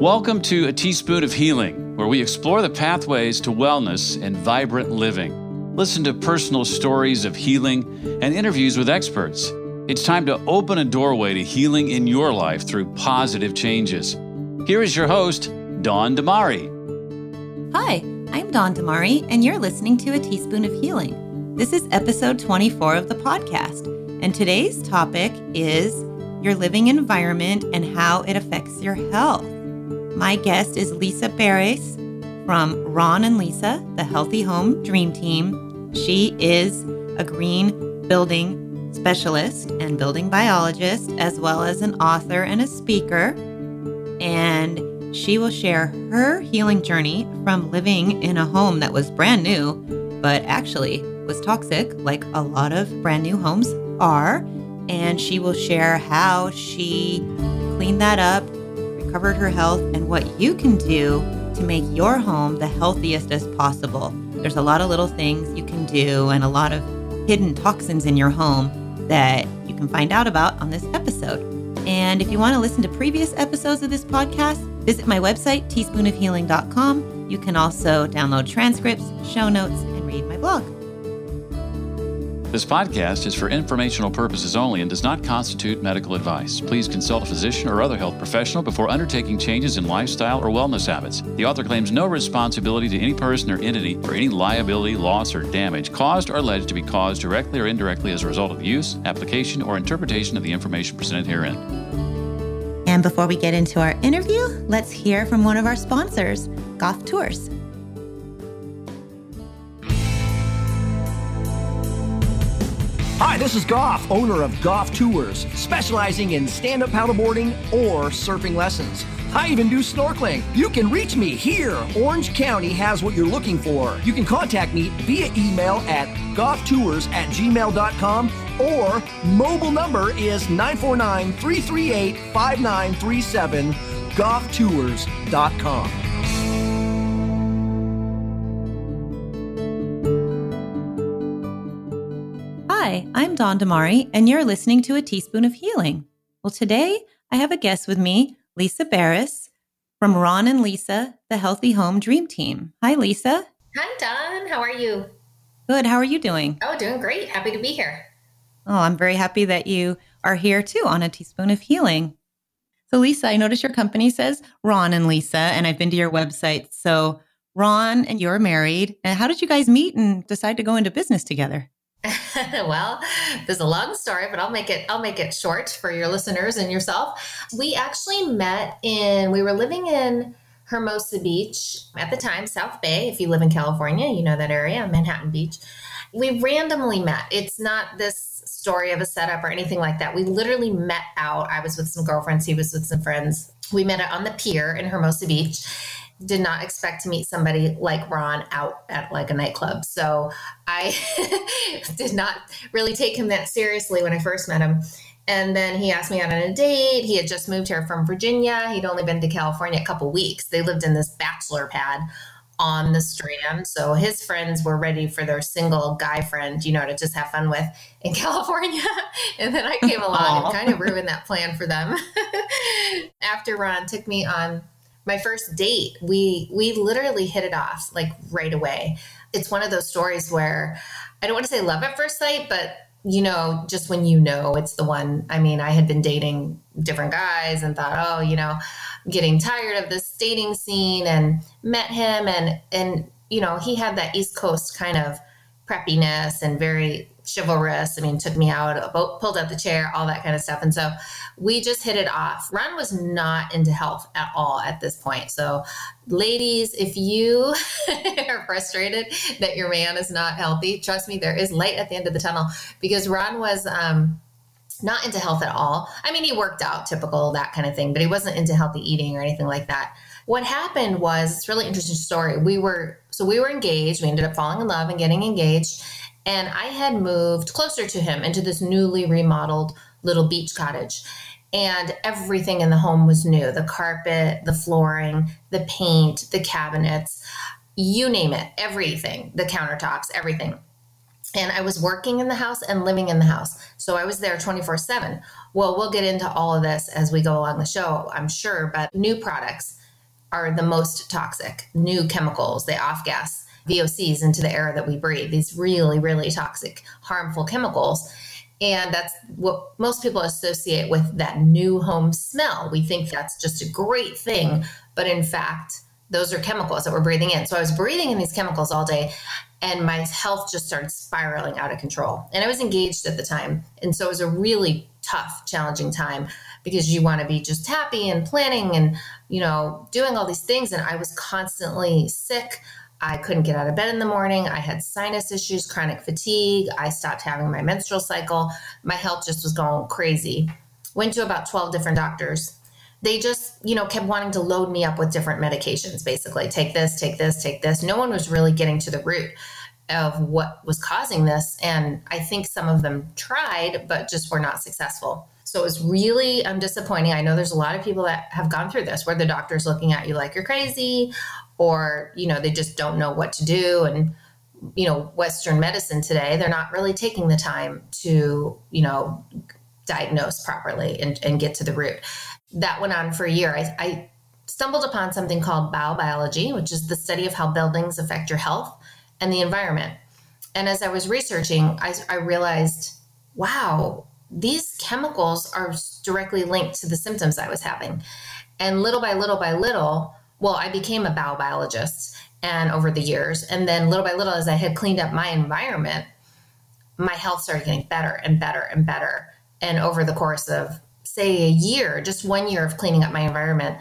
Welcome to A Teaspoon of Healing, where we explore the pathways to wellness and vibrant living. Listen to personal stories of healing and interviews with experts. It's time to open a doorway to healing in your life through positive changes. Here is your host, Dawn Damari. Hi, I'm Dawn Damari, and you're listening to A Teaspoon of Healing. This is episode 24 of the podcast, and today's topic is your living environment and how it affects your health. My guest is Lisa Beres from Ron and Lisa, the Healthy Home Dream Team. She is a green building specialist and building biologist, as well as an author and a speaker. And she will share her healing journey from living in a home that was brand new, but actually was toxic, like a lot of brand new homes are. And she will share how she cleaned that up, recovered her health and what you can do to make your home the healthiest as possible. There's a lot of little things you can do and a lot of hidden toxins in your home that you can find out about on this episode. And if you want to listen to previous episodes of this podcast, visit my website, teaspoonofhealing.com. You can also download transcripts, show notes, and read my blog. This podcast is for informational purposes only and does not constitute medical advice. Please consult a physician or other health professional before undertaking changes in lifestyle or wellness habits. The author claims no responsibility to any person or entity for any liability, loss, or damage caused or alleged to be caused directly or indirectly as a result of use, application, or interpretation of the information presented herein. And before we get into our interview, let's hear from one of our sponsors, Goff Tours. Hi, this is Goff, owner of Goff Tours, specializing in stand up paddleboarding or surfing lessons. I even do snorkeling. You can reach me here. Orange County has what you're looking for. You can contact me via email at gofftours at gmail.com or mobile number is 949 338 5937 gofftours.com. Hi, I'm Dawn Damari, and you're listening to A Teaspoon of Healing. Well, today I have a guest with me, Lisa Beres from Ron and Lisa, the Healthy Home Dream Team. Hi, Lisa. Hi, Dawn. How are you? Good. How are you doing? Oh, doing great. Happy to be here. Oh, I'm very happy that you are here too on A Teaspoon of Healing. So, Lisa, I notice your company says Ron and Lisa, and I've been to your website. So, Ron and you're married. And how did you guys meet and decide to go into business together? well, there's a long story, but I'll make it I'll make it short for your listeners and yourself. We actually met in we were living in Hermosa Beach at the time, South Bay. If you live in California, you know that area, Manhattan Beach. We randomly met. It's not this story of a setup or anything like that. We literally met out. I was with some girlfriends, he was with some friends. We met on the pier in Hermosa Beach did not expect to meet somebody like Ron out at like a nightclub. So I did not really take him that seriously when I first met him. And then he asked me out on a date. He had just moved here from Virginia. He'd only been to California a couple weeks. They lived in this bachelor pad on the strand. So his friends were ready for their single guy friend, you know, to just have fun with in California. and then I came along and kind of ruined that plan for them. After Ron took me on my first date, we we literally hit it off like right away. It's one of those stories where I don't want to say love at first sight, but you know, just when you know it's the one. I mean, I had been dating different guys and thought, oh, you know, getting tired of this dating scene and met him and and you know, he had that East Coast kind of preppiness and very chivalrous. I mean, took me out, pulled out the chair, all that kind of stuff. And so we just hit it off. Ron was not into health at all at this point. So, ladies, if you are frustrated that your man is not healthy, trust me, there is light at the end of the tunnel because Ron was, um, not into health at all. I mean, he worked out, typical, that kind of thing, but he wasn't into healthy eating or anything like that. What happened was, it's really interesting story. We were, so we were engaged. We ended up falling in love and getting engaged. And I had moved closer to him into this newly remodeled little beach cottage. And everything in the home was new the carpet, the flooring, the paint, the cabinets, you name it, everything, the countertops, everything. And I was working in the house and living in the house. So I was there 24 7. Well, we'll get into all of this as we go along the show, I'm sure, but new products are the most toxic. New chemicals, they off gas VOCs into the air that we breathe, these really, really toxic, harmful chemicals. And that's what most people associate with that new home smell. We think that's just a great thing. Uh-huh. But in fact, those are chemicals that we're breathing in. So I was breathing in these chemicals all day and my health just started spiraling out of control. And I was engaged at the time. And so it was a really tough, challenging time because you want to be just happy and planning and, you know, doing all these things. And I was constantly sick. I couldn't get out of bed in the morning. I had sinus issues, chronic fatigue. I stopped having my menstrual cycle. My health just was going crazy. Went to about 12 different doctors. They just, you know, kept wanting to load me up with different medications, basically. Take this, take this, take this. No one was really getting to the root of what was causing this. And I think some of them tried, but just were not successful. So it was really um, disappointing. I know there's a lot of people that have gone through this where the doctor's looking at you like you're crazy or, you know, they just don't know what to do. And, you know, Western medicine today, they're not really taking the time to, you know, diagnose properly and, and get to the root. That went on for a year. I, I stumbled upon something called Baubiology, which is the study of how buildings affect your health and the environment. And as I was researching, I, I realized, wow, these chemicals are directly linked to the symptoms I was having. And little by little by little, well, I became a Baubiologist and over the years. And then little by little, as I had cleaned up my environment, my health started getting better and better and better. And over the course of, say, a year, just one year of cleaning up my environment,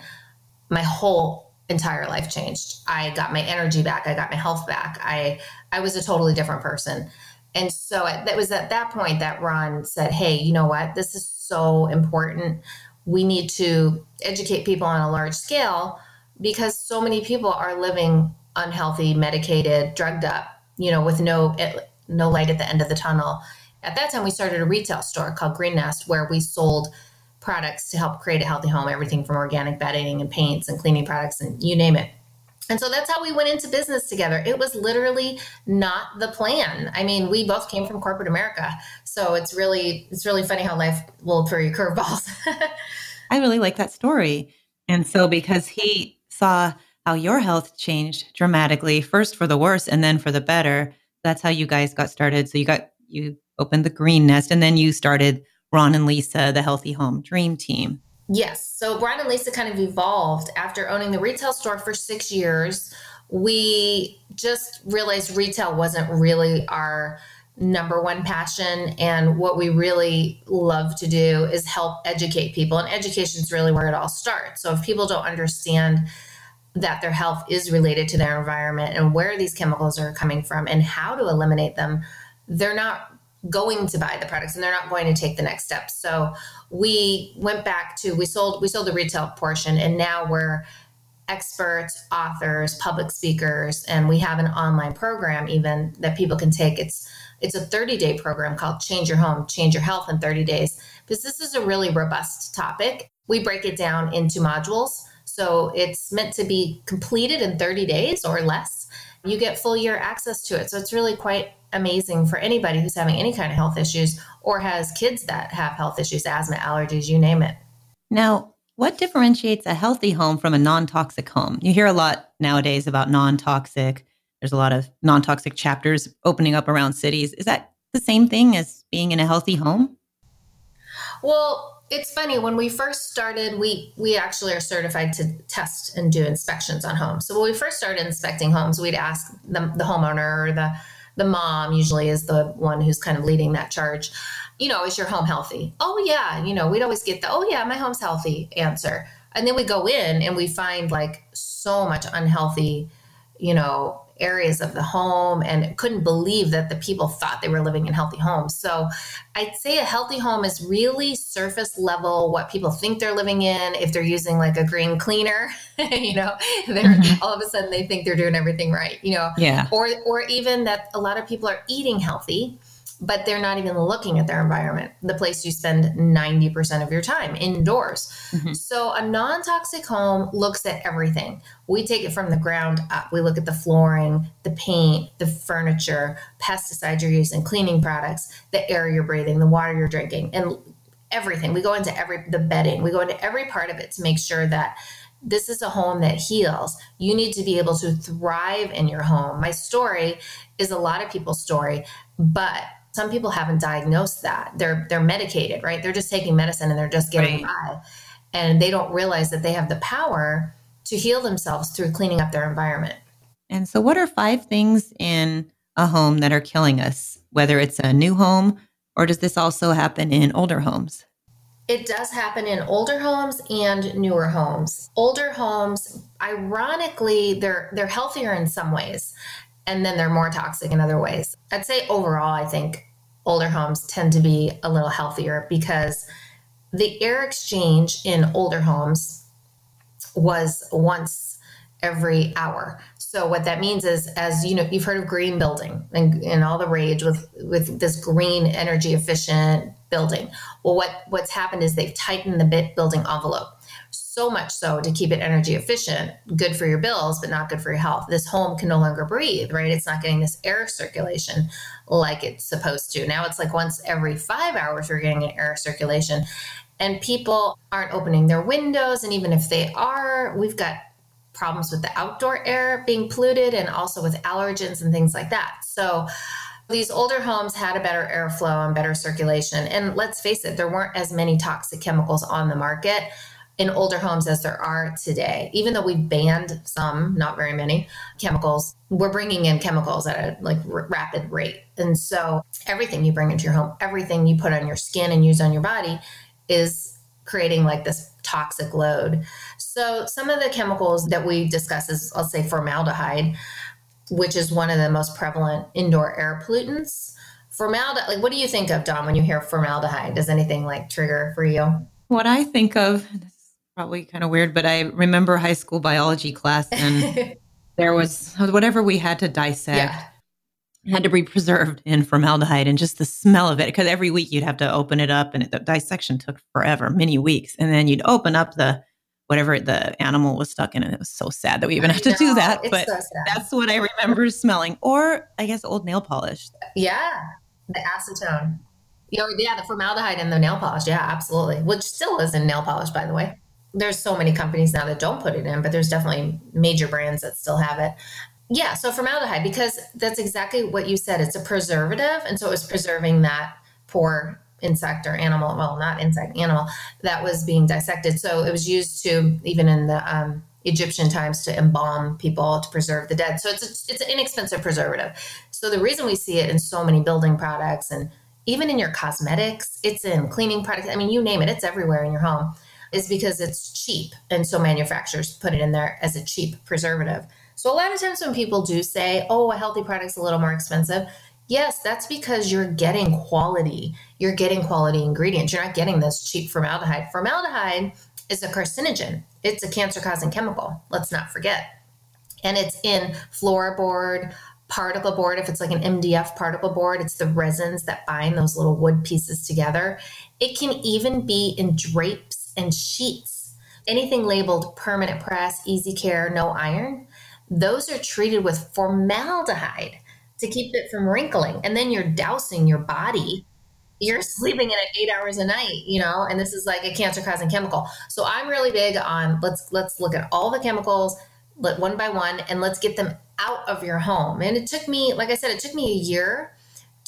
my whole entire life changed. I got my energy back. I got my health back. I I was a totally different person. And so it, that was at that point that Ron said, "Hey, you know what? This is so important. We need to educate people on a large scale because so many people are living unhealthy, medicated, drugged up, you know, with no eh, no light at the end of the tunnel." At that time, we started a retail store called Green Nest where we sold products to help create a healthy home, everything from organic bedding and paints and cleaning products and you name it. And so that's how we went into business together. It was literally not the plan. I mean, we both came from corporate America. So it's really it's really funny how life will throw you curveballs. I really like that story. And so because he saw how your health changed dramatically, first for the worse and then for the better, that's how you guys got started. So you got you opened the green nest and then you started Ron and Lisa, the Healthy Home Dream Team. Yes. So Ron and Lisa kind of evolved after owning the retail store for six years. We just realized retail wasn't really our number one passion. And what we really love to do is help educate people. And education is really where it all starts. So if people don't understand that their health is related to their environment and where these chemicals are coming from and how to eliminate them, they're not going to buy the products and they're not going to take the next step. So we went back to we sold we sold the retail portion and now we're experts, authors, public speakers, and we have an online program even that people can take. It's it's a 30-day program called Change Your Home, Change Your Health in 30 Days. Because this is a really robust topic. We break it down into modules. So it's meant to be completed in 30 days or less. You get full year access to it. So it's really quite amazing for anybody who's having any kind of health issues or has kids that have health issues, asthma, allergies, you name it. Now, what differentiates a healthy home from a non toxic home? You hear a lot nowadays about non toxic. There's a lot of non toxic chapters opening up around cities. Is that the same thing as being in a healthy home? Well, it's funny when we first started we we actually are certified to test and do inspections on homes so when we first started inspecting homes we'd ask the, the homeowner or the the mom usually is the one who's kind of leading that charge. You know, is your home healthy? Oh, yeah. You know, we'd always get the, oh, yeah, my home's healthy answer. And then we go in and we find like so much unhealthy, you know, areas of the home and couldn't believe that the people thought they were living in healthy homes. So I'd say a healthy home is really surface level what people think they're living in. If they're using like a green cleaner, you know, they're mm-hmm. all of a sudden they think they're doing everything right, you know. Yeah. Or or even that a lot of people are eating healthy but they're not even looking at their environment, the place you spend 90% of your time indoors. Mm-hmm. So a non toxic home looks at everything. We take it from the ground up. We look at the flooring, the paint, the furniture, pesticides you're using, cleaning products, the air you're breathing, the water you're drinking, and everything. We go into every, the bedding, we go into every part of it to make sure that this is a home that heals. You need to be able to thrive in your home. My story is a lot of people's story, but some people haven't diagnosed that. They're they're medicated, right? They're just taking medicine and they're just getting right. by. And they don't realize that they have the power to heal themselves through cleaning up their environment. And so what are five things in a home that are killing us, whether it's a new home or does this also happen in older homes? It does happen in older homes and newer homes. Older homes, ironically, they're they're healthier in some ways, and then they're more toxic in other ways. I'd say overall, I think older homes tend to be a little healthier because the air exchange in older homes was once every hour. So what that means is, as you know, you've heard of green building and, and all the rage with with this green energy efficient building. Well, what what's happened is they've tightened the bit building envelope so much so to keep it energy efficient, good for your bills, but not good for your health. This home can no longer breathe, right? It's not getting this air circulation like it's supposed to. Now it's like once every five hours we're getting an air circulation, and people aren't opening their windows. And even if they are, we've got problems with the outdoor air being polluted and also with allergens and things like that. So these older homes had a better airflow and better circulation. And let's face it, there weren't as many toxic chemicals on the market in older homes as there are today. Even though we banned some, not very many chemicals, we're bringing in chemicals at a like r- rapid rate. And so everything you bring into your home, everything you put on your skin and use on your body is creating like this toxic load. So some of the chemicals that we discuss is I'll say formaldehyde which is one of the most prevalent indoor air pollutants. Formaldehyde, like what do you think of, Dawn, when you hear formaldehyde? Does anything like trigger for you? What I think of, probably kind of weird, but I remember high school biology class and there was whatever we had to dissect. Yeah had to be preserved in formaldehyde and just the smell of it because every week you'd have to open it up and it, the dissection took forever many weeks and then you'd open up the whatever the animal was stuck in. And it was so sad that we even have to do that. But so that's what I remember smelling. Or I guess old nail polish. Yeah. The acetone. You know, yeah, the formaldehyde in the nail polish. Yeah, absolutely. Which still is in nail polish, by the way. There's so many companies now that don't put it in, but there's definitely major brands that still have it. Yeah, so formaldehyde, because that's exactly what you said. It's a preservative. And so it was preserving that poor insect or animal, well, not insect, animal that was being dissected. So it was used to, even in the um, Egyptian times, to embalm people to preserve the dead. So it's a, it's an inexpensive preservative. So the reason we see it in so many building products and even in your cosmetics, it's in cleaning products. I mean, you name it, it's everywhere in your home. Is because it's cheap, and so manufacturers put it in there as a cheap preservative. So a lot of times when people do say, "Oh, a healthy product's a little more expensive," Yes, that's because you're getting quality. You're getting quality ingredients. You're not getting this cheap formaldehyde. Formaldehyde is a carcinogen, it's a cancer causing chemical. Let's not forget. And it's in floorboard, particle board. If it's like an MDF particle board, it's the resins that bind those little wood pieces together. It can even be in drapes and sheets. Anything labeled permanent press, easy care, no iron, those are treated with formaldehyde to keep it from wrinkling. And then you're dousing your body. You're sleeping in it eight hours a night, you know, and this is like a cancer causing chemical. So I'm really big on let's let's look at all the chemicals let one by one and let's get them out of your home. And it took me, like I said, it took me a year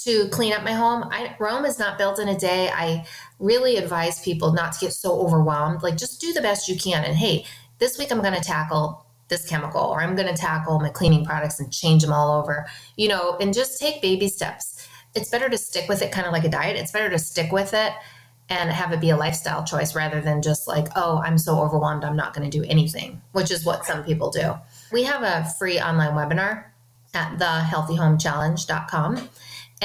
to clean up my home. I, Rome is not built in a day. I really advise people not to get so overwhelmed. Like just do the best you can. And hey, this week I'm going to tackle this chemical or I'm going to tackle my cleaning products and change them all over, you know, and just take baby steps. It's better to stick with it kind of like a diet. It's better to stick with it and have it be a lifestyle choice rather than just like, oh, I'm so overwhelmed, I'm not going to do anything, which is what some people do. We have a free online webinar at thehealthyhomechallenge.com.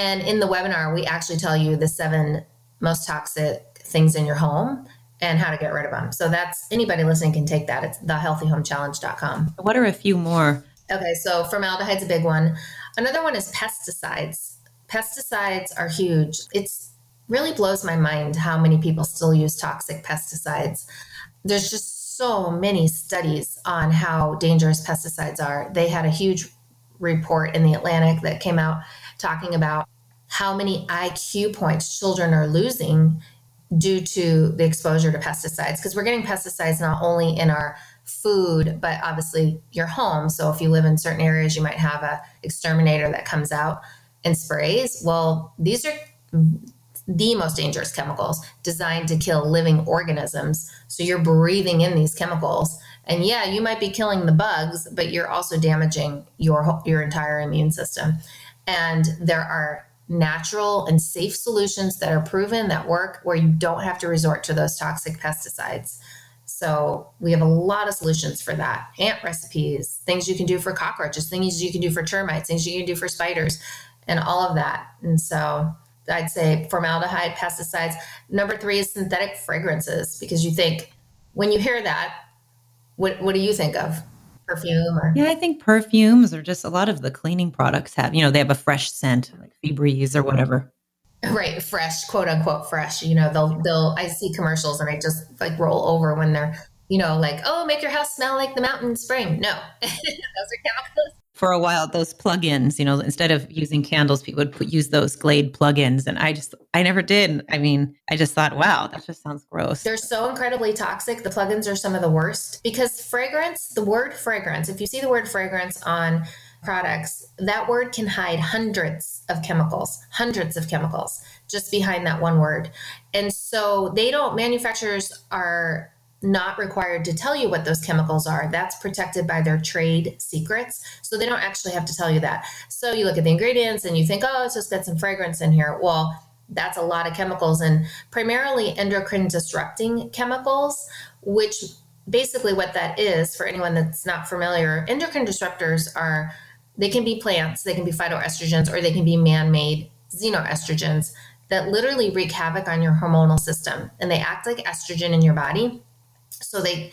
And in the webinar, we actually tell you the seven most toxic things in your home and how to get rid of them. So that's anybody listening can take that. It's thehealthyhomechallenge.com. What are a few more? Okay, so formaldehyde's a big one. Another one is pesticides. Pesticides are huge. It's really blows my mind how many people still use toxic pesticides. There's just so many studies on how dangerous pesticides are. They had a huge report in the Atlantic that came out talking about how many IQ points children are losing due to the exposure to pesticides because we're getting pesticides not only in our food, but obviously your home. So if you live in certain areas, you might have a exterminator that comes out and sprays. Well, these are the most dangerous chemicals designed to kill living organisms. So you're breathing in these chemicals. And yeah, you might be killing the bugs, but you're also damaging your your entire immune system. And there are natural and safe solutions that are proven that work where you don't have to resort to those toxic pesticides. So we have a lot of solutions for that. Ant recipes, things you can do for cockroaches, things you can do for termites, things you can do for spiders, and all of that. And so I'd say formaldehyde, pesticides. Number three is synthetic fragrances because you think when you hear that, what what do you think of? Perfume or yeah, I think perfumes or just a lot of the cleaning products have you know they have a fresh scent like Febreze or whatever. Right, fresh, quote unquote fresh. You know, they'll they'll I see commercials and I just like roll over when they're, you know, like, oh, make your house smell like the mountain spring. No. Those are chemicals. For a while, those plugins, you know, instead of using candles, people would put, use those Glade plugins. And I just, I never did. I mean, I just thought, wow, that just sounds gross. They're so incredibly toxic. The plugins are some of the worst because fragrance, the word fragrance, if you see the word fragrance on products, that word can hide hundreds of chemicals, hundreds of chemicals just behind that one word. And so they don't, manufacturers are not required to tell you what those chemicals are. That's protected by their trade secrets. So they don't actually have to tell you that. So you look at the ingredients and you think, oh, it's just got some fragrance in here. Well, that's a lot of chemicals and primarily endocrine disrupting chemicals, which basically what that is for anyone that's not familiar, endocrine disruptors are they can be plants, they can be phytoestrogens, or they can be man made xenoestrogens that literally wreak havoc on your hormonal system. And they act like estrogen in your body. So they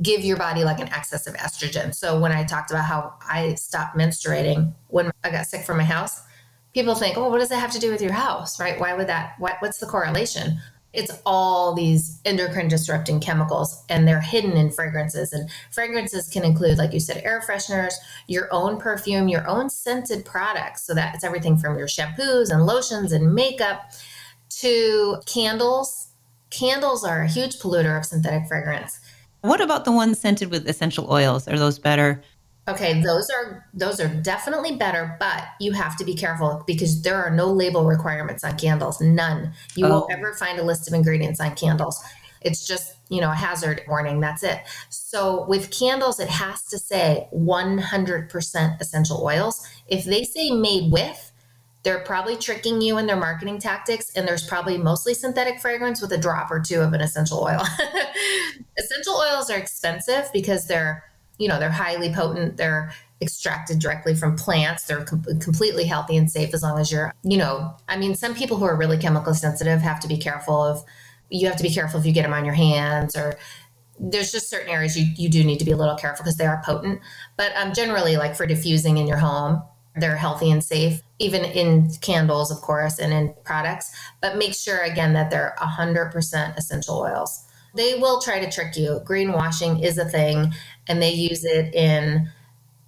give your body like an excess of estrogen. So when I talked about how I stopped menstruating when I got sick from my house, people think, oh, what does that have to do with your house, right? Why would that, what, what's the correlation? it's all these endocrine disrupting chemicals and they're hidden in fragrances and fragrances can include like you said air fresheners your own perfume your own scented products so that's everything from your shampoos and lotions and makeup to candles candles are a huge polluter of synthetic fragrance what about the ones scented with essential oils are those better Okay, those are those are definitely better, but you have to be careful because there are no label requirements on candles. None. You oh. won't ever find a list of ingredients on candles. It's just, you know, a hazard warning. That's it. So with candles, it has to say 100% essential oils. If they say made with, they're probably tricking you in their marketing tactics, and there's probably mostly synthetic fragrance with a drop or two of an essential oil. essential oils are expensive because they're you know, they're highly potent. They're extracted directly from plants. They're com- completely healthy and safe as long as you're, you know, I mean, some people who are really chemical sensitive have to be careful of, you have to be careful if you get them on your hands or there's just certain areas you, you do need to be a little careful because they are potent. But um, generally, like for diffusing in your home, they're healthy and safe, even in candles, of course, and in products. But make sure, again, that they're 100% essential oils. They will try to trick you. Greenwashing is a thing and they use it in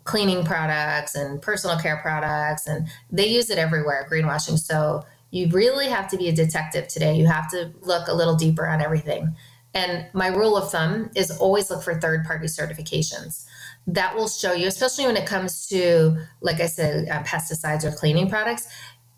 cleaning products and personal care products and they use it everywhere greenwashing so you really have to be a detective today you have to look a little deeper on everything and my rule of thumb is always look for third party certifications that will show you especially when it comes to like i said uh, pesticides or cleaning products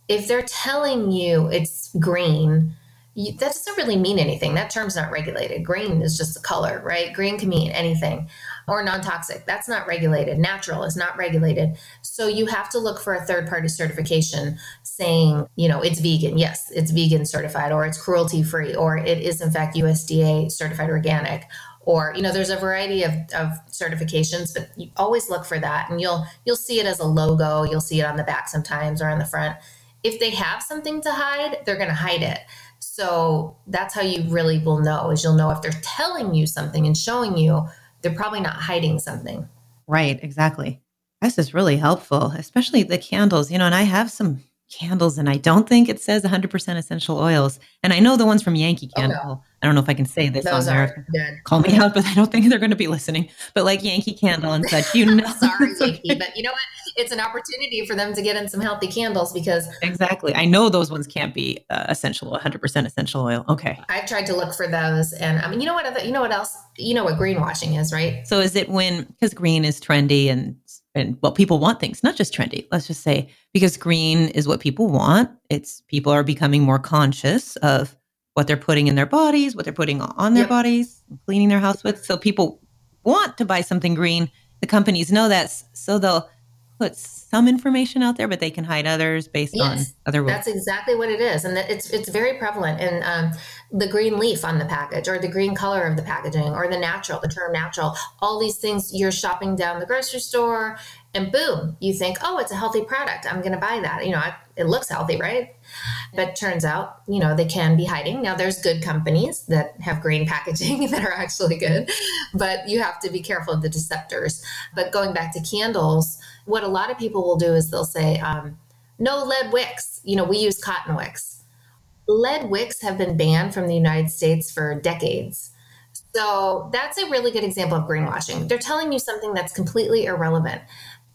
if they're telling you it's green you, that doesn't really mean anything. That term's not regulated. Green is just a color, right? Green can mean anything or non toxic. That's not regulated. Natural is not regulated. So you have to look for a third party certification saying, you know, it's vegan. Yes, it's vegan certified, or it's cruelty free, or it is in fact USDA certified organic. Or you know, there's a variety of, of certifications, but you always look for that, and you'll you'll see it as a logo. You'll see it on the back sometimes or on the front. If they have something to hide, they're going to hide it. So that's how you really will know is you'll know if they're telling you something and showing you, they're probably not hiding something. Right, exactly. This is really helpful, especially the candles. You know, and I have some candles and I don't think it says 100% essential oils. And I know the ones from Yankee Candle. Oh, no. I don't know if I can say this Those on there. Call me out, but I don't think they're going to be listening. But like Yankee Candle and such, you know. Sorry, Yankee, but you know what? it's an opportunity for them to get in some healthy candles because exactly. I know those ones can't be uh, essential, 100% essential oil. Okay. I've tried to look for those, and I mean, you know what? Other, you know what else? You know what greenwashing is, right? So is it when because green is trendy and and well, people want things, not just trendy. Let's just say because green is what people want. It's people are becoming more conscious of what they're putting in their bodies, what they're putting on their yep. bodies, cleaning their house with. So people want to buy something green. The companies know that, so they'll put some information out there, but they can hide others based yes, on other. Rules. That's exactly what it is, and it's it's very prevalent in um, the green leaf on the package, or the green color of the packaging, or the natural, the term natural. All these things you're shopping down the grocery store, and boom, you think, oh, it's a healthy product. I'm going to buy that. You know, it looks healthy, right? But turns out, you know, they can be hiding. Now, there's good companies that have green packaging that are actually good, but you have to be careful of the deceptors. But going back to candles, what a lot of people will do is they'll say, um, no lead wicks. You know, we use cotton wicks. Lead wicks have been banned from the United States for decades. So that's a really good example of greenwashing. They're telling you something that's completely irrelevant.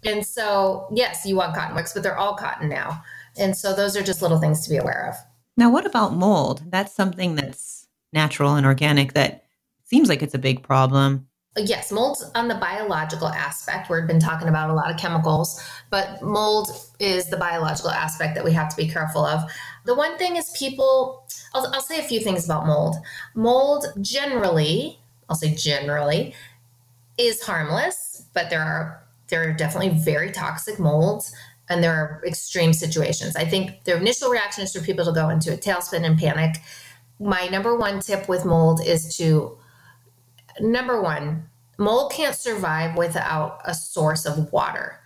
And so, yes, you want cotton wicks, but they're all cotton now. And so those are just little things to be aware of. Now, what about mold? That's something that's natural and organic that seems like it's a big problem. Yes, mold's on the biological aspect. We've been talking about a lot of chemicals, but mold is the biological aspect that we have to be careful of. The one thing is people, I'll, I'll say a few things about mold. Mold generally, I'll say generally, is harmless, but there are there are definitely very toxic molds and there are extreme situations. I think the initial reaction is for people to go into a tailspin and panic. My number one tip with mold is to number one, mold can't survive without a source of water.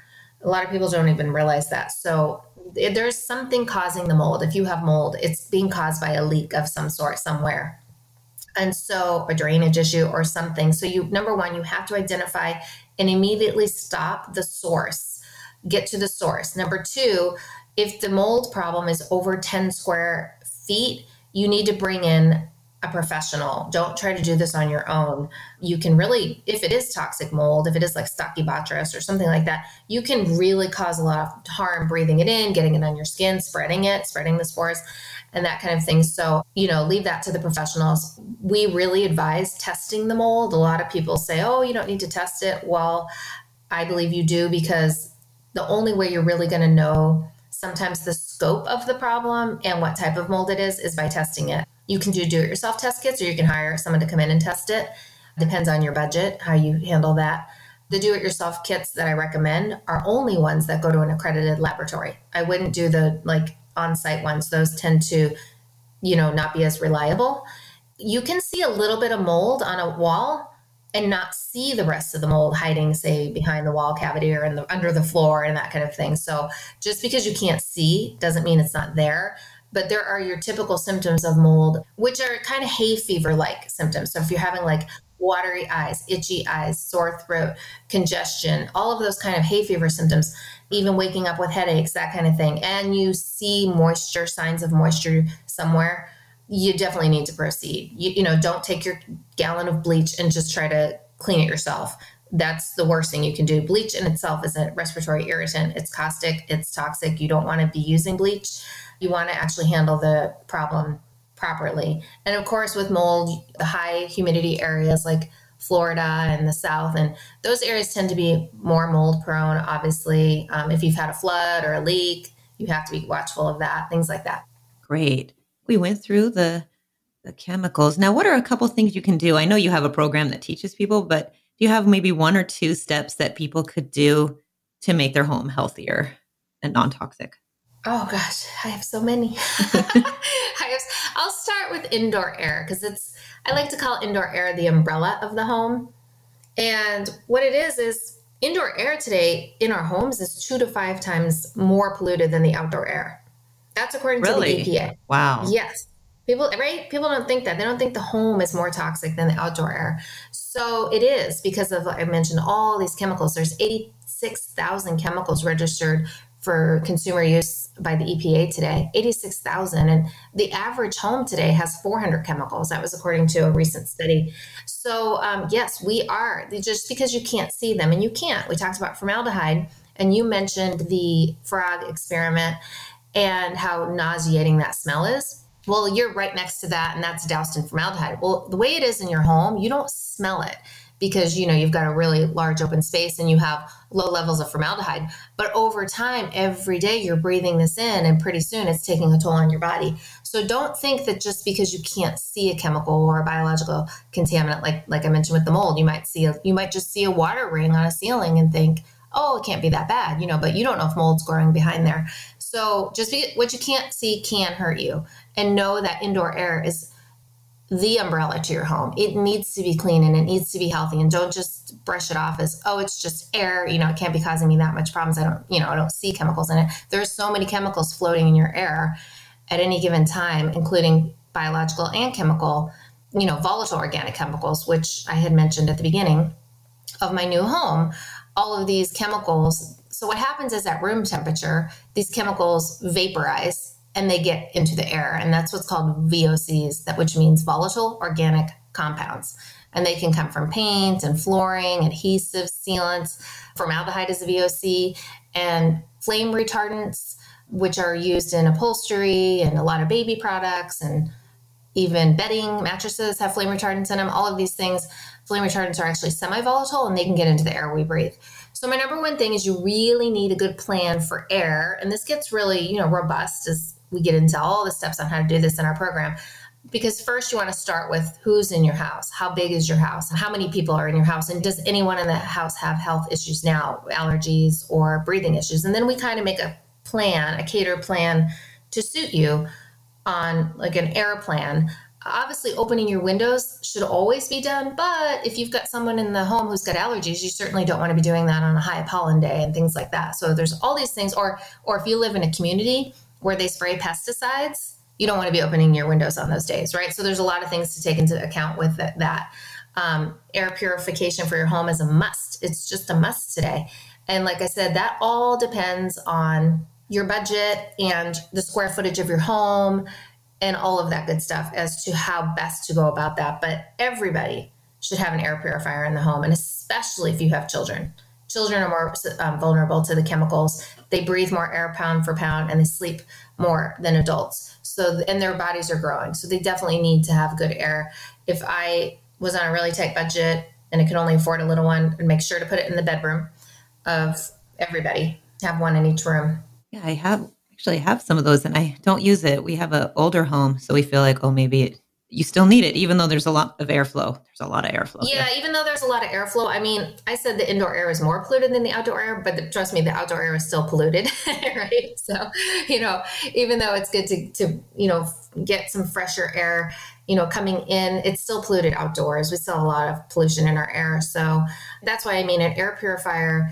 A lot of people don't even realize that. So there's something causing the mold. If you have mold, it's being caused by a leak of some sort somewhere. And so a drainage issue or something. So you number one, you have to identify and immediately stop the source get to the source. Number two, if the mold problem is over 10 square feet, you need to bring in a professional. Don't try to do this on your own. You can really, if it is toxic mold, if it is like Stachybotrys or something like that, you can really cause a lot of harm breathing it in, getting it on your skin, spreading it, spreading the spores, and that kind of thing. So, you know, leave that to the professionals. We really advise testing the mold. A lot of people say, oh, you don't need to test it. Well, I believe you do because the only way you're really going to know sometimes the scope of the problem and what type of mold it is is by testing it. You can do do it yourself test kits or you can hire someone to come in and test it. Depends on your budget, how you handle that. The do it yourself kits that I recommend are only ones that go to an accredited laboratory. I wouldn't do the like on site ones, those tend to, you know, not be as reliable. You can see a little bit of mold on a wall and not see the rest of the mold hiding, say, behind the wall cavity or in the, under the floor and that kind of thing. So just because you can't see doesn't mean it's not there. But there are your typical symptoms of mold, which are kind of hay fever like symptoms. So if you're having like watery eyes, itchy eyes, sore throat, congestion, all of those kind of hay fever symptoms, even waking up with headaches, that kind of thing, and you see moisture, signs of moisture somewhere, you definitely need to proceed. You, you know, don't take your gallon of bleach and just try to clean it yourself. That's the worst thing you can do. Bleach in itself is a respiratory irritant. It's caustic, it's toxic. You don't want to be using bleach. You want to actually handle the problem properly. And of course, with mold, the high humidity areas like Florida and the South, and those areas tend to be more mold prone. Obviously, um, if you've had a flood or a leak, you have to be watchful of that, things like that. Great we went through the the chemicals. Now, what are a couple things you can do? I know you have a program that teaches people, but do you have maybe one or two steps that people could do to make their home healthier and non-toxic? Oh gosh, I have so many. I have, I'll start with indoor air because it's I like to call indoor air the umbrella of the home. And what it is is indoor air today in our homes is two to five times more polluted than the outdoor air. That's according really? to the EPA. Wow. Yes. People, right? People don't think that. They don't think the home is more toxic than the outdoor air. So it is because of, I mentioned all these chemicals. There's 86,000 chemicals registered for consumer use by the EPA today, 86,000. And the average home today has 400 chemicals. That was according to a recent study. So, um, yes, we are, just because you can't see them, and you can't. We talked about formaldehyde And you mentioned the frog experiment and how nauseating that smell is. Well, you're right next to that, and that's doused in formaldehyde. Well, the way it is in your home, you don't smell it because you know you've got a really large open space and you have low levels of formaldehyde but over time every day you're breathing this in and pretty soon it's taking a toll on your body so don't think that just because you can't see a chemical or a biological contaminant like like i mentioned with the mold you might see a, you might just see a water ring on a ceiling and think oh it can't be that bad you know but you don't know if mold's growing behind there so just be, what you can't see can hurt you and know that indoor air is the umbrella to your home. It needs to be clean and it needs to be healthy and don't just brush it off as, oh, it's just air, you know, it can't be causing me that much problems. I don't, you know, I don't see chemicals in it. There's so many chemicals floating in your air at any given time, including biological and chemical, you know, volatile organic chemicals, which I had mentioned at the beginning of my new home. All of these chemicals. So what happens is at room temperature, these chemicals vaporize and they get into the air. And that's what's called VOCs, that which means volatile organic compounds. And they can come from paint and flooring, adhesives, sealants. Formaldehyde is a VOC, and flame retardants, which are used in upholstery and a lot of baby products and even bedding mattresses have flame retardants in them. All of these things, flame retardants are actually semi volatile and they can get into the air we breathe. So, my number one thing is you really need a good plan for air. And this gets really, you know, robust as we get into all the steps on how to do this in our program because first you want to start with who's in your house how big is your house how many people are in your house and does anyone in the house have health issues now allergies or breathing issues and then we kind of make a plan a cater plan to suit you on like an air plan obviously opening your windows should always be done but if you've got someone in the home who's got allergies you certainly don't want to be doing that on a high pollen day and things like that so there's all these things or or if you live in a community where they spray pesticides, you don't want to be opening your windows on those days, right? So there's a lot of things to take into account with that. Um, air purification for your home is a must. It's just a must today. And like I said, that all depends on your budget and the square footage of your home and all of that good stuff as to how best to go about that. But everybody should have an air purifier in the home, and especially if you have children. Children are more um, vulnerable to the chemicals. They breathe more air pound for pound and they sleep more than adults. So, and their bodies are growing. So, they definitely need to have good air. If I was on a really tight budget and I could only afford a little one, I'd make sure to put it in the bedroom of everybody, have one in each room. Yeah, I have actually have some of those and I don't use it. We have an older home, so we feel like, oh, maybe it you still need it, even though there's a lot of airflow. There's a lot of airflow. Yeah, there. even though there's a lot of airflow. I mean, I said the indoor air is more polluted than the outdoor air, but the, trust me, the outdoor air is still polluted, right? So, you know, even though it's good to, to, you know, get some fresher air, you know, coming in, it's still polluted outdoors. We still have a lot of pollution in our air. So that's why I mean, an air purifier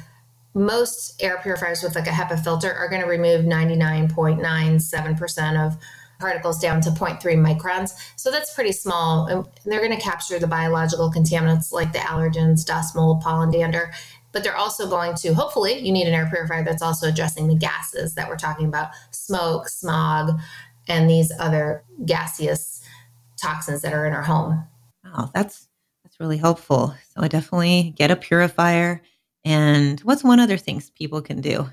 most air purifiers with like a HEPA filter are going to remove 99.97% of particles down to 0.3 microns. So that's pretty small. And they're going to capture the biological contaminants like the allergens, dust, mold, pollen, dander. But they're also going to, hopefully, you need an air purifier that's also addressing the gases that we're talking about smoke, smog, and these other gaseous toxins that are in our home. Wow, that's that's really helpful. So I definitely get a purifier. And what's one other things people can do?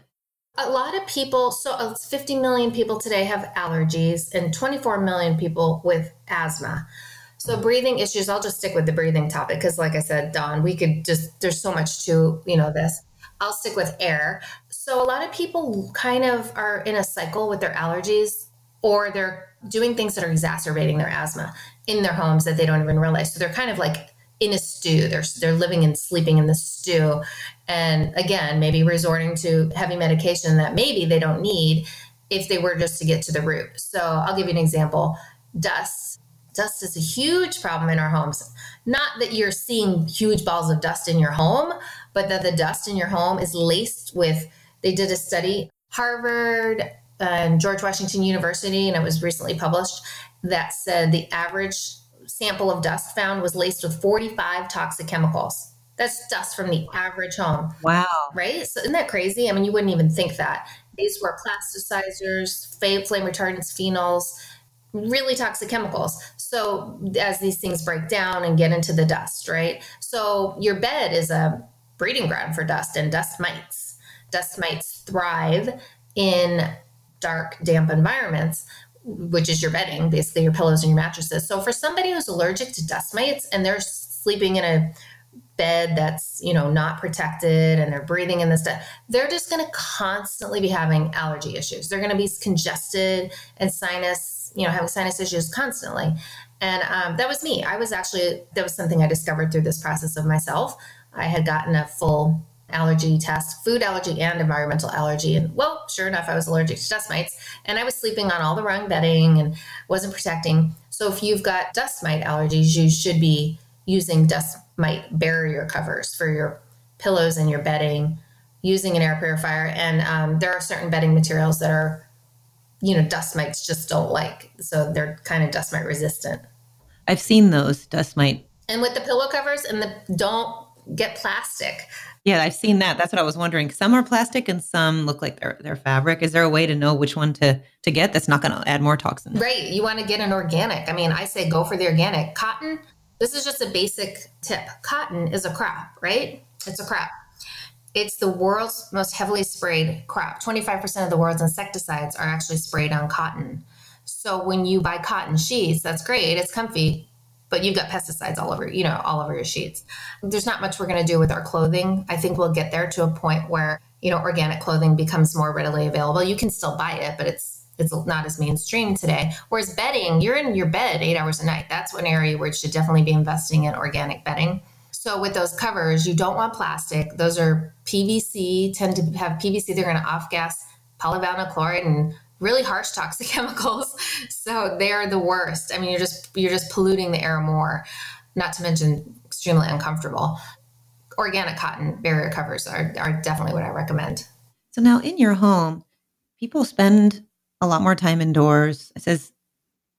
a lot of people so uh, 50 million people today have allergies and 24 million people with asthma. So breathing issues i'll just stick with the breathing topic because like i said don we could just there's so much to you know this. I'll stick with air. So a lot of people kind of are in a cycle with their allergies or they're doing things that are exacerbating their asthma in their homes that they don't even realize. So they're kind of like in a stew. They're they're living and sleeping in the stew, and again, maybe resorting to heavy medication that maybe they don't need if they were just to get to the root. So I'll give you an example: dust. Dust is a huge problem in our homes. Not that you're seeing huge balls of dust in your home, but that the dust in your home is laced with. They did a study, Harvard and George Washington University, and it was recently published that said the average sample of dust found was laced with 45 toxic chemicals. That's dust from the average home. Wow. Right? So isn't that crazy? I mean, you wouldn't even think that. These were plasticizers, flame retardants, phenols, really toxic chemicals. So as these things break down and get into the dust, right? So your bed is a breeding ground for dust and dust mites. dust mites thrive in dark, damp environments, which is your bedding, basically your pillows and your mattresses. So for somebody who's allergic to dust mites and they're sleeping in a bed that's you know not protected and they're breathing in this stuff they're just going to constantly be having allergy issues. They're going to be congested and sinus you know having sinus issues constantly. And um, that was me. I was actually that was something i discovered through this process of myself. I had gotten a full allergy test food allergy and environmental allergy. And well sure enough i was allergic to dust mites. And i was sleeping on all the wrong bedding and wasn't protecting. So if you've got dust mite allergies you should be using dust mite barrier covers for your pillows and your bedding, using an air purifier. And um, there are certain bedding materials that are, you know, dust mites just don't like. So they're kind of dust mite resistant. I've seen those dust mite. And with the pillow covers and the don't get plastic. Yeah, I've seen that. That's what I was wondering. Some are plastic and some look like they're they're fabric. Is there a way to know which one to to get that's not going to add more toxins? Right. You want to get an organic. I mean, I say go for the organic. Cotton, this is just a basic tip. Cotton is a crop, right? It's a crop. It's the world's most heavily sprayed crop. 25% of the world's insecticides are actually sprayed on cotton. So when you buy cotton sheets, that's great, it's comfy, but you've got pesticides all over, you know, all over your sheets. There's not much we're going to do with our clothing. I think we'll get there to a point where, you know, organic clothing becomes more readily available. You can still buy it, but it's it's not as mainstream today. Whereas bedding, you're in your bed eight hours a night. That's one area where you should definitely be investing in organic bedding. So with those covers, you don't want plastic. Those are PVC, tend to have PVC. They're going to off gas polyvinyl chloride and really harsh toxic chemicals. So they're the worst. I mean, you're just you're just polluting the air more. Not to mention extremely uncomfortable. Organic cotton barrier covers are, are definitely what I recommend. So now in your home, people spend a lot more time indoors. It says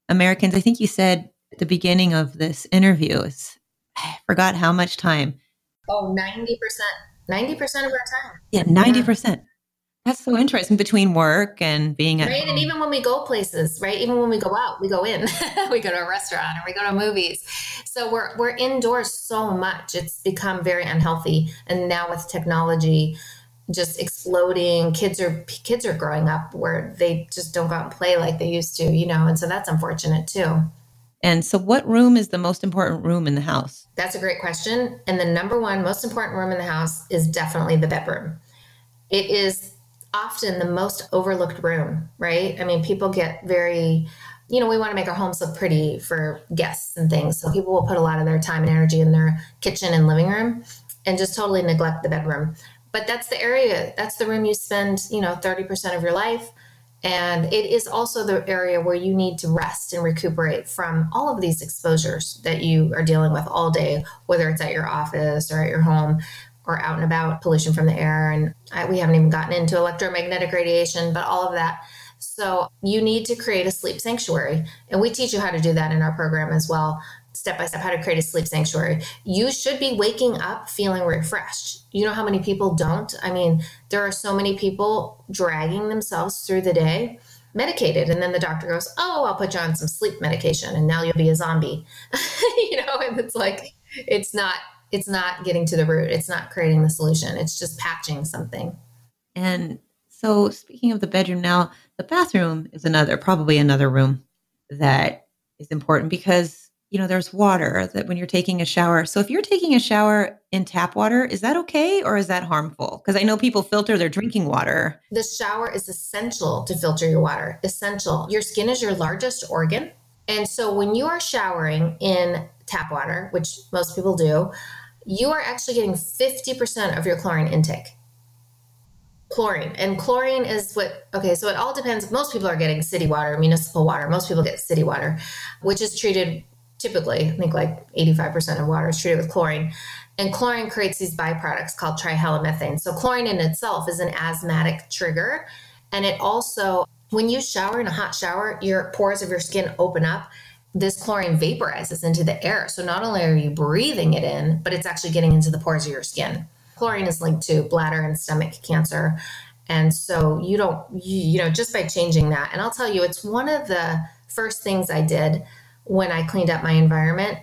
Americans, I think you said at the beginning of this interview, is I forgot how much time. Oh, 90%. 90% of our time. Yeah, 90%. Yeah. That's so interesting between work and being at right, home. and even when we go places, right? Even when we go out, we go in, we go to a restaurant or we go to movies. So we're we're indoors so much. It's become very unhealthy. And now with technology, just exploding. Kids are kids are growing up where they just don't go out and play like they used to you know and so that's unfortunate too. And so what room is the most important room in the house? That's a great question. And the number one most important room in the house is definitely the bedroom. It is often the most overlooked room right? I mean people get very you know, we want to make our homes look pretty for guests and things. So people will put a lot of their time and energy in their kitchen and living room and just totally neglect the bedroom but that's the area that's the room you spend you know 30% of your life. And it is also the area where you need to rest and recuperate from all of these exposures that you are dealing with all day whether it's at your office or at your home or out and about pollution from the air. And I, we haven't even gotten into electromagnetic radiation but all of that. So you need to create a sleep sanctuary. And we teach you how to do that in our program as well step by step how to create a sleep sanctuary. You should be waking up feeling refreshed. You know how many people don't? I mean, there are so many people dragging themselves through the day medicated and then the doctor goes, "Oh, I'll put you on some sleep medication and now you'll be a zombie." you know, and it's like it's not it's not getting to the root. It's not creating the solution. It's just patching something. And so speaking of the bedroom now, the bathroom is another probably another room that is important because you know, there's water that when you're taking a shower. So if you're taking a shower in tap water, is that okay or is that harmful? Because I know people filter their drinking water. The shower is essential to filter your water. Essential. Your skin is your largest organ. And so when you are showering in tap water, which most people do, you are actually getting 50% of your chlorine intake. Chlorine. And chlorine is what, okay, so it all depends. Most people are getting city water, municipal water. Most people get city water, which is treated typically, I think like 85% of water is treated with chlorine. And chlorine creates these byproducts called trihalomethane. So, chlorine in itself is an asthmatic trigger. And it also, when you shower in a hot shower, your pores of your skin open up. This chlorine vaporizes into the air. So, not only are you breathing it in, but it's actually getting into the pores of your skin. Chlorine is linked to bladder and stomach cancer. And so, you don't, you, you know, just by changing that, and I'll tell you, it's one of the first things I did when I cleaned up my environment.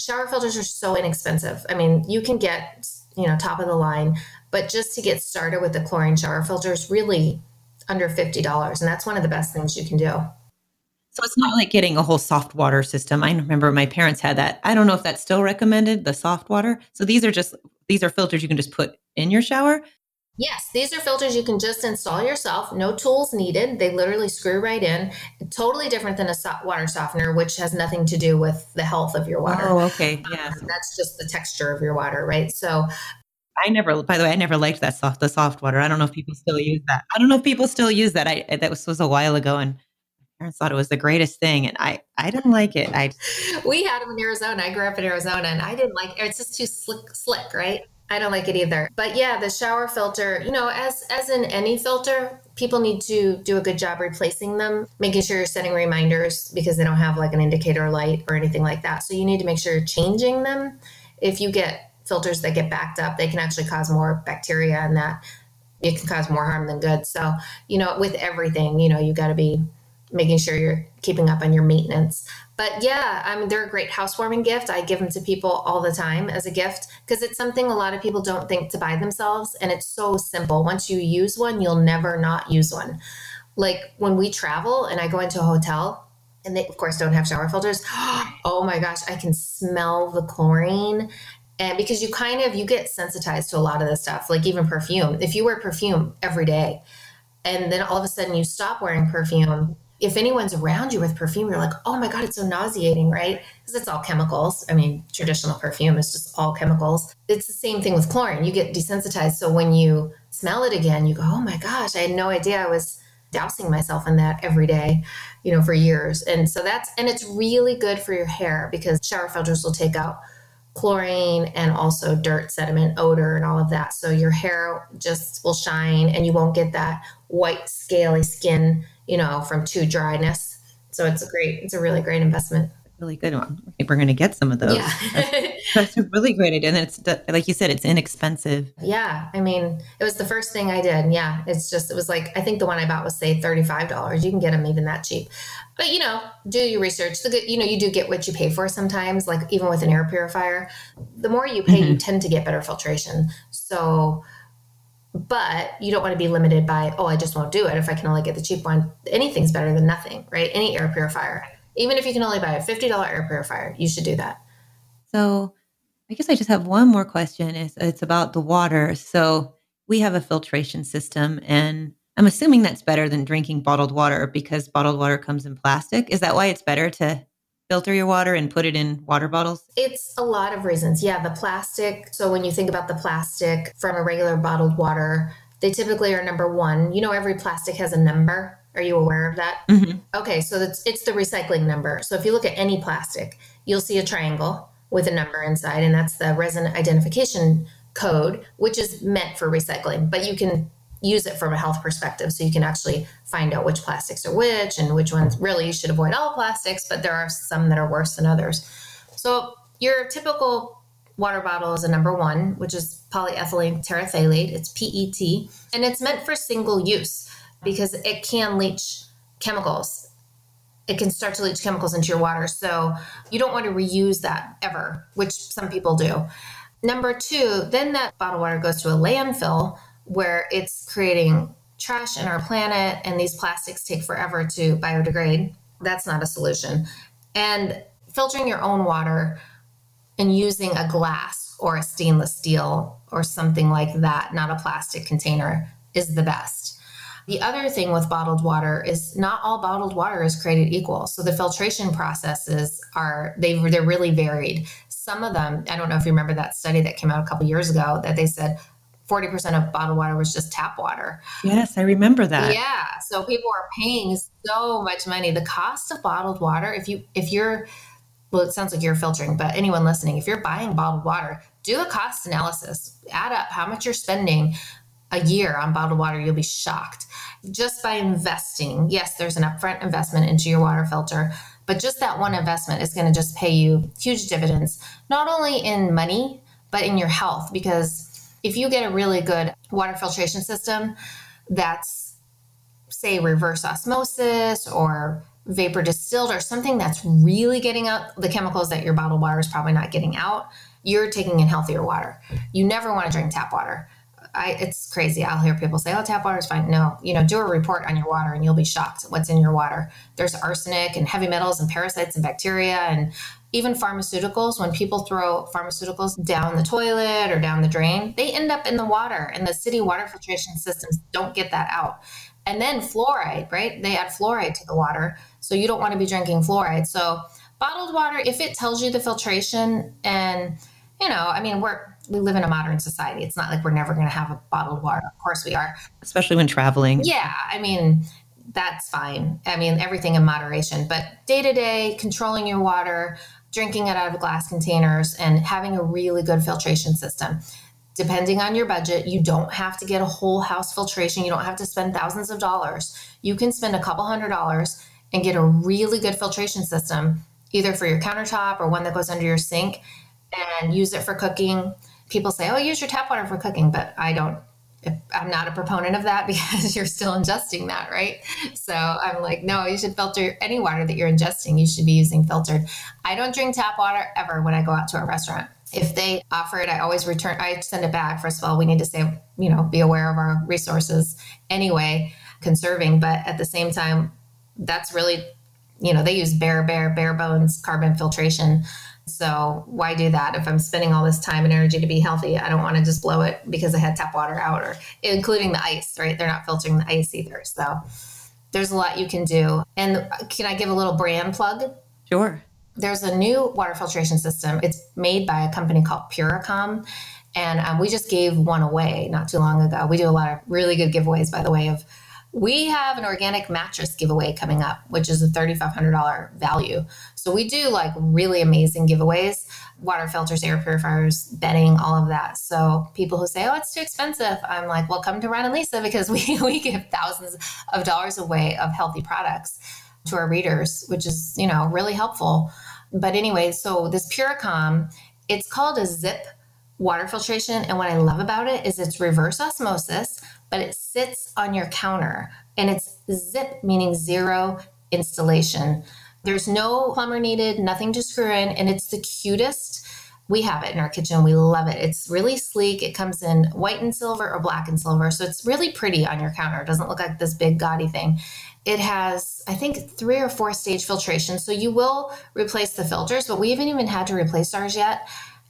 Shower filters are so inexpensive. I mean, you can get, you know, top of the line But just to get started with the chlorine shower filters, really under $50. And that's one of the best things you can do. So it's not like getting a whole soft water system. I remember my parents had that. I don't know if that's still recommended, the soft water. So these are just these are filters you can just put in your shower. Yes, these are filters you can just install yourself. No tools needed. They literally screw right in. Totally different than a so- water softener, which has nothing to do with the health of your water. Oh, okay. Yeah. Um, that's just the texture of your water, right? So I never, by the way, I never liked that soft, the soft water. I don't know if people still use that. I don't know if people still use that. I, that was, was a while ago and parents thought it was the greatest thing. And I, I didn't like it. I, we had them in Arizona. I grew up in Arizona and I didn't like it. It's just too slick, slick, right? I don't like it either. But yeah, the shower filter, you know, as as in any filter, people need to do a good job replacing them, making sure you're setting reminders because they don't have like an indicator light or anything like that. So you need to make sure you're changing them. If you get filters that get backed up, they can actually cause more bacteria and that it can cause more harm than good. So, you know, with everything, you know, you got to be making sure you're keeping up on your maintenance. But yeah, I mean, they're a great housewarming gift. I give them to people all the time as a gift because it's something a lot of people don't think to buy themselves. And it's so simple. Once you use one, you'll never not use one. Like when we travel and I go into a hotel, and they, of course, don't have shower filters. Oh my gosh, I can smell the chlorine and because you kind of you get sensitized to a lot of this stuff like even perfume if you wear perfume every day and then all of a sudden you stop wearing perfume if anyone's around you with perfume, you're like, oh my God, it's so nauseating, right? Because it's all chemicals. I mean, traditional perfume is just all chemicals. It's the same thing with chlorine. You get desensitized. So when you smell it again, you go, oh my gosh, I had no idea I was dousing myself in that every day, you know, for years. And so that's, and it's really good for your hair because shower filters will take out chlorine and also dirt, sediment, odor, and all of that. So your hair just will shine and you won't get that white, scaly skin you know, from too dryness. So it's a great, it's a really great investment. Really good one. We're going to get some of those. Yeah. that's, that's, a really great idea. And it's, like you said, it's inexpensive. Yeah. I mean, it was the first thing I did. Yeah. It's just, it was like, I think the one I bought was, say, $35. You can get them even that cheap. But, you know, do your research. Good, you know, you do get what you pay for sometimes, like even with an air purifier. The more you pay, mm-hmm. you tend to get better filtration. So, but you don't want to be limited by oh i just won't do it if i can only get the cheap one. Anything's better than nothing right? Any air purifier. Even if you can only buy a $50 air purifier you should do that. So i guess i just have one more question. It's, it's about the water. So we have a filtration system and i'm assuming that's better than drinking bottled water because bottled water comes in plastic. Is that why it's better to filter your water and put it in water bottles? It's a lot of reasons. Yeah, the plastic. So when you think about the plastic from a regular bottled water, they typically are number one. You know, every plastic has a number. Are you aware of that? Mm-hmm. Okay, so it's, it's the recycling number. So if you look at any plastic, you'll see a triangle with a number inside, and that's the resin identification code, which is meant for recycling. But you can use it from a health perspective so you can actually find out which plastics are which and which ones really you should avoid all plastics but there are some that are worse than others. So your typical water bottle is a number one which is polyethylene terephthalate. It's pet and it's meant for single use because it can leach chemicals. It can start to leach chemicals into your water. So you don't want to reuse that ever which some people do. Number two then that bottled water goes to a landfill where it's creating trash in our planet and these plastics take forever to biodegrade. That's not a solution. And filtering your own water and using a glass or a stainless steel or something like that, not a plastic container, is the best. The other thing with bottled water is not all bottled water is created equal. So the filtration processes are they they're really varied. Some of them, I don't know if you remember that study that came out a couple years ago that they said 40% of bottled water was just tap water. Yes, I remember that. Yeah. So people are paying so much money. The cost of bottled water, if you if you're well, it sounds like you're filtering, but anyone listening, if you're buying bottled water, do a cost analysis. Add up how much you're spending a year on bottled water, you'll be shocked. Just by investing, yes, there's an upfront investment into your water filter, but just that one investment is going to just pay you huge dividends, not only in money, but in your health because if you get a really good water filtration system that's, say, reverse osmosis or vapor distilled or something that's really getting out the chemicals that your bottled water is probably not getting out, you're taking in healthier water. You never want to drink tap water. I, it's crazy. I'll hear people say, "Oh, tap water is fine." No, you know, do a report on your water, and you'll be shocked at what's in your water. There's arsenic and heavy metals and parasites and bacteria and even pharmaceuticals. When people throw pharmaceuticals down the toilet or down the drain, they end up in the water, and the city water filtration systems don't get that out. And then fluoride, right? They add fluoride to the water, so you don't want to be drinking fluoride. So bottled water, if it tells you the filtration, and you know, I mean, we're we live in a modern society. It's not like we're never going to have a bottled water. Of course we are. Especially when traveling. Yeah. I mean, that's fine. I mean, everything in moderation, but day to day, controlling your water, drinking it out of glass containers, and having a really good filtration system. Depending on your budget, you don't have to get a whole house filtration. You don't have to spend thousands of dollars. You can spend a couple hundred dollars and get a really good filtration system, either for your countertop or one that goes under your sink, and use it for cooking people say, "Oh, use your tap water for cooking," but I don't. I'm not a proponent of that because you're still ingesting that, right? So I'm like, no, you should filter any water that you're ingesting. You should be using filtered. I don't drink tap water ever when I go out to a restaurant. If they offer it, I always return. I send it back. First of all, we need to say, you know, be aware of our resources anyway, conserving. But at the same time, that's really, you know, they use bare, bare, bare bones carbon filtration so why do that? If I'm spending all this time and energy to be healthy, I don't want to just blow it because I had tap water out or including the ice, right? They're not filtering the ice either. So there's a lot you can do. And can I give a little brand plug? Sure. There's a new water filtration system. It's made by a company called Puricom. And um, we just gave one away not too long ago. We do a lot of really good giveaways, by the way, of we have an organic mattress giveaway coming up, which is a $3,500 value. So we do like really amazing giveaways water filters, air purifiers, bedding, all of that. So people who say, oh, it's too expensive, I'm like, well, come to Ron and Lisa because we, we give thousands of dollars away of healthy products to our readers, which is, you know, really helpful. But anyway, so this Puricom, it's called a zip water filtration. And what I love about it is it's reverse osmosis but it sits on your counter and it's zip, meaning zero installation. There's no plumber needed, nothing to screw in, and it's the cutest. We have it in our kitchen. We love it. It's really sleek. It comes in white and silver or black and silver. So it's really pretty on your counter. It doesn't look like this big gaudy thing. It has, I think, three or four stage filtration. So you will replace the filters, but we haven't even had to replace ours yet.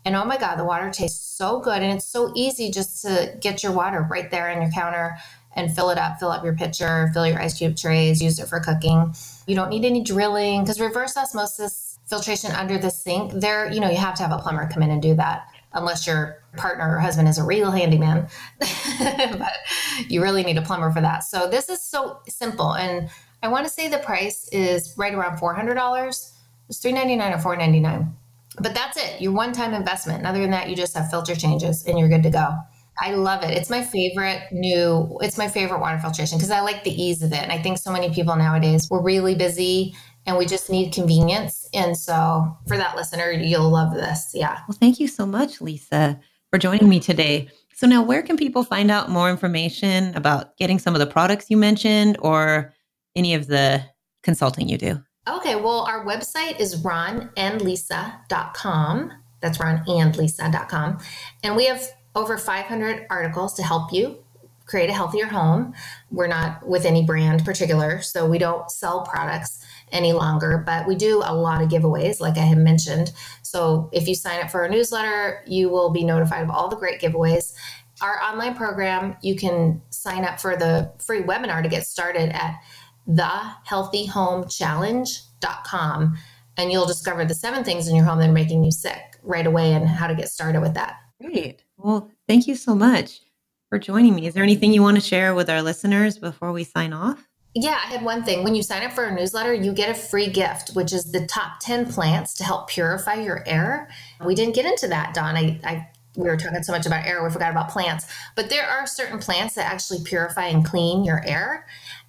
And oh my God, the water tastes so good. And it's so easy just to get your water right there on your counter and fill it up, fill up your pitcher, fill your ice cube trays, use it for cooking. You don't need any drilling because reverse osmosis filtration under the sink, there, you know, you have to have a plumber come in and do that unless your partner or husband is a real handyman. but you really need a plumber for that. So this is so simple. And I want to say the price is right around $400. It's 399 or $499 but that's it, your one time investment. And other than that, you just have filter changes and you're good to go. I love it. It's my favorite new, it's my favorite water filtration because I like the ease of it. And I think so many people nowadays, we're really busy and we just need convenience. And so for that listener, you'll love this. Yeah. Well, thank you so much, Lisa, for joining me today. So now where can people find out more information about getting some of the products you mentioned or any of the consulting you do? Okay, well, our website is ronandlisa.com. That's ronandlisa.com. And we have over 500 articles to help you create a healthier home. We're not with any brand particular, so we don't sell products any longer, but we do a lot of giveaways, like I had mentioned. So if you sign up for our newsletter, you will be notified of all the great giveaways. Our online program, you can sign up for the free webinar to get started at thehealthyhomechallenge.com and you'll discover the seven things in your home that are making you sick right away and how to get started with that. Great. Well, thank you so much for joining me. Is there anything you want to share with our listeners before we sign off? Yeah, I had one thing. When you sign up for a newsletter, you get a free gift, which is the top 10 plants to help purify your air. We didn't get into that, Dawn. I, I we were talking so much about air, we forgot about plants. But there are certain plants that actually purify and clean your air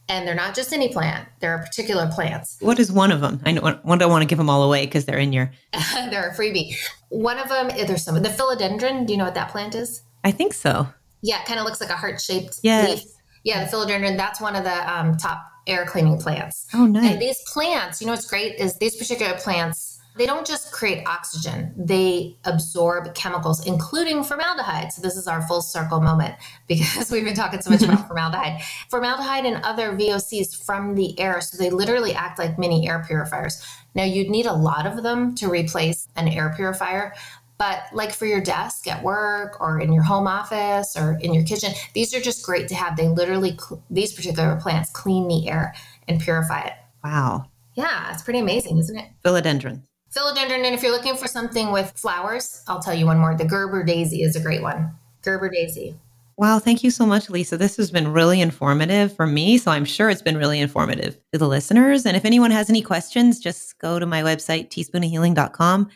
and they're not just any plant. There are particular plants. What is one of them? I know, don't want to give them all away because they're in your. they're a freebie. One of them, eh, there's some the philodendron. Do you know what that plant is? I think so. Yeah, it kind of looks like a heart shaped yes. leaf. Yeah, the philodendron. That's one of the um, top air cleaning plants. Oh, nice. And these plants, you know what's great is these particular plants they don't just create oxygen, they absorb chemicals, including formaldehyde. So, this is our full circle moment because we've been talking so much about formaldehyde. Formaldehyde and other VOCs from the air. So, they literally act like mini air purifiers. Now, you'd need a lot of them to replace an air purifier. But, like for your desk at work or in your home office or in your kitchen, these are just great to have. They literally, these particular plants clean the air and purify it. Wow. Yeah, it's pretty amazing, isn't it? Philodendron. Philodendron, and if you're looking for something with flowers, I'll tell you one more. The Gerber daisy is a great one. Gerber daisy. Wow, thank you so much, Lisa. This has been really informative for me. So I'm sure it's been really informative to the listeners. And if anyone has any questions, just go to my website, teaspoonofhealing.com,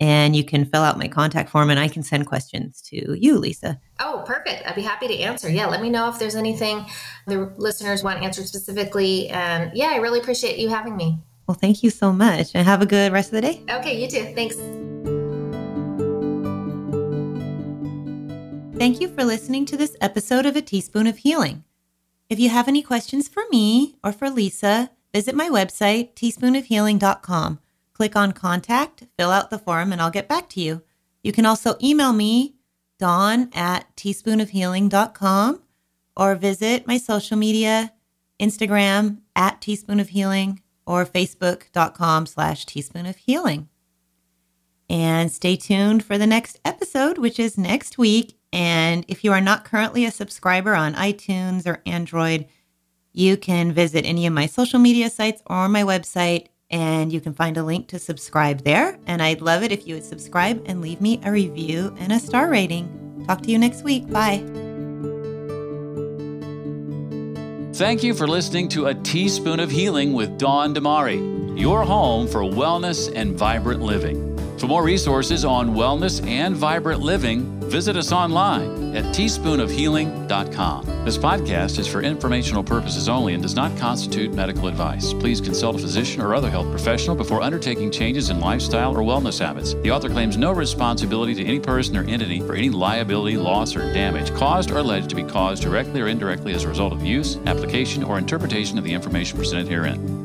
and you can fill out my contact form and I can send questions to you, Lisa. Oh, perfect. I'd be happy to answer. Yeah, let me know if there's anything the listeners want answered specifically. And yeah, I really appreciate you having me. Well, thank you so much and have a good rest of the day. Okay, you too. Thanks. Thank you for listening to this episode of A Teaspoon of Healing. If you have any questions for me or for Lisa, visit my website, teaspoonofhealing.com. Click on contact, fill out the form, and I'll get back to you. You can also email me, dawn at teaspoonofhealing.com, or visit my social media, Instagram at teaspoon of healing, or facebook.com slash teaspoon of healing. And stay tuned for the next episode, which is next week. And if you are not currently a subscriber on iTunes or Android, you can visit any of my social media sites or my website, and you can find a link to subscribe there. And I'd love it if you would subscribe and leave me a review and a star rating. Talk to you next week. Bye. Thank you for listening to A Teaspoon of Healing with Dawn Damari, your home for wellness and vibrant living. For more resources on wellness and vibrant living, visit us online at teaspoonofhealing.com. This podcast is for informational purposes only and does not constitute medical advice. Please consult a physician or other health professional before undertaking changes in lifestyle or wellness habits. The author claims no responsibility to any person or entity for any liability, loss, or damage caused or alleged to be caused directly or indirectly as a result of use, application, or interpretation of the information presented herein.